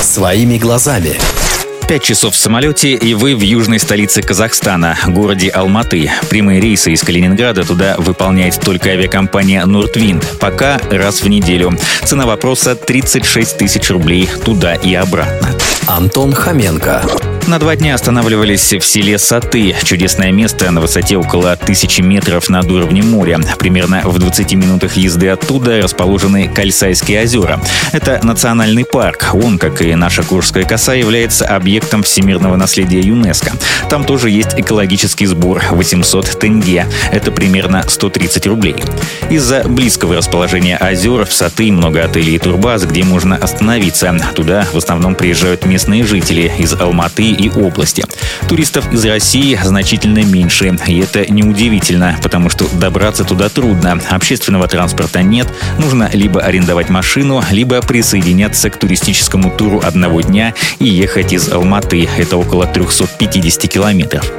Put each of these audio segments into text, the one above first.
Своими глазами. Пять часов в самолете, и вы в южной столице Казахстана, городе Алматы. Прямые рейсы из Калининграда туда выполняет только авиакомпания «Нуртвинд». Пока раз в неделю. Цена вопроса 36 тысяч рублей туда и обратно. Антон Хоменко. На два дня останавливались в селе Саты. Чудесное место на высоте около тысячи метров над уровнем моря. Примерно в 20 минутах езды оттуда расположены Кальсайские озера. Это национальный парк. Он, как и наша Курская коса, является объектом всемирного наследия ЮНЕСКо. Там тоже есть экологический сбор 800 тенге. Это примерно 130 рублей. Из-за близкого расположения озер в Саты много отелей и турбаз, где можно остановиться. Туда в основном приезжают местные жители из Алматы и области. Туристов из России значительно меньше, и это неудивительно, потому что добраться туда трудно. Общественного транспорта нет, нужно либо арендовать машину, либо присоединяться к туристическому туру одного дня и ехать из Алматы. Это около 350 километров.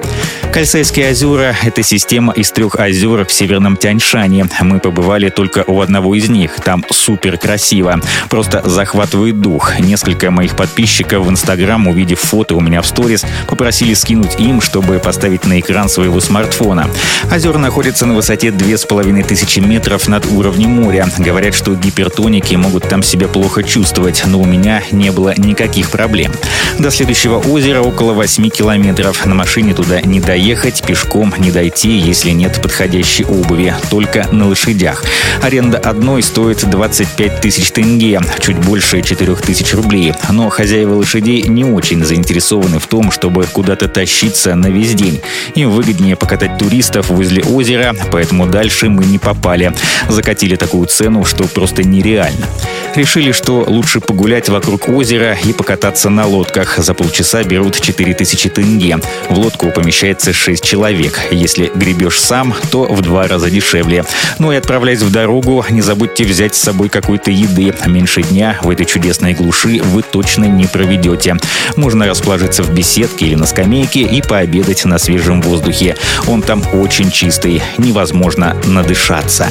Кальсайские озера – это система из трех озер в северном Тяньшане. Мы побывали только у одного из них. Там супер красиво. Просто захватывает дух. Несколько моих подписчиков в Инстаграм, увидев фото у меня в сторис, попросили скинуть им, чтобы поставить на экран своего смартфона. Озера находятся на высоте 2500 метров над уровнем моря. Говорят, что гипертоники могут там себя плохо чувствовать, но у меня не было никаких проблем. До следующего озера около 8 километров. На машине туда не доехать доехать, пешком не дойти, если нет подходящей обуви, только на лошадях. Аренда одной стоит 25 тысяч тенге, чуть больше 4 тысяч рублей. Но хозяева лошадей не очень заинтересованы в том, чтобы куда-то тащиться на весь день. Им выгоднее покатать туристов возле озера, поэтому дальше мы не попали. Закатили такую цену, что просто нереально. Решили, что лучше погулять вокруг озера и покататься на лодках. За полчаса берут 4000 тенге. В лодку помещается 26 человек. Если гребешь сам, то в два раза дешевле. Ну и отправляясь в дорогу, не забудьте взять с собой какой-то еды. Меньше дня в этой чудесной глуши вы точно не проведете. Можно расположиться в беседке или на скамейке и пообедать на свежем воздухе. Он там очень чистый, невозможно надышаться.